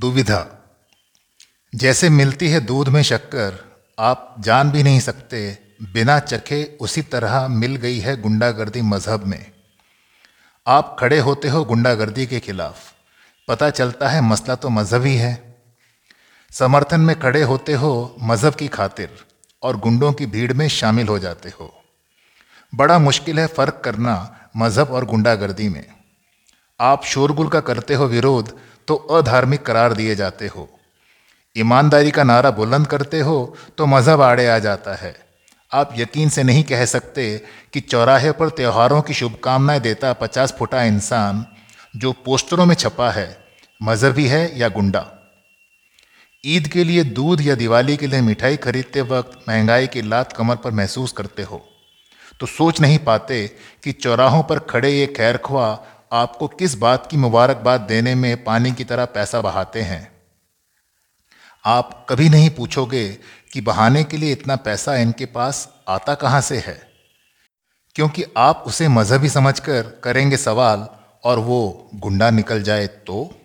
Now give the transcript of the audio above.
दुविधा। जैसे मिलती है दूध में शक्कर, आप जान भी नहीं सकते, बिना चखे उसी तरह मिल गई है गुंडागर्दी मज़हब में। आप खड़े होते हो गुंडागर्दी के खिलाफ। पता चलता है मसला तो मजहबी है समर्थन में खड़े होते हो मज़हब की खातिर और गुंडों की भीड़ में शामिल हो जाते हो। बड़ा मुश्किल है फ़र्क करना मज़हब और गुंडागर्दी में। आप शोरगुल का करते हो विरोध तो अधार्मिक करार दिए जाते हो। ईमानदारी का नारा बुलंद करते हो तो मज़हब आड़े आ जाता है। आप यकीन से नहीं कह सकते कि चौराहे पर त्योहारों की शुभकामनाएँ देता पचास फुटा इंसान जो पोस्टरों में छपा है, मजहबी है या गुंडा। ईद के लिए दूध या दिवाली के लिए मिठाई खरीदते वक्त महँगाई की लात कमर पर महसूस करते हो। तो सोच नहीं पाते कि चौराहों पर खड़े ये खैरख्वा आपको किस बात की मुबारकबाद देने में पानी की तरह पैसा बहाते हैं? आप कभी नहीं पूछोगे कि बहाने के लिए इतना पैसा इनके पास आता कहाँ से है? क्योंकि आप उसे मजहबी समझकर करेंगे सवाल और वो गुंडा निकल जाए तो?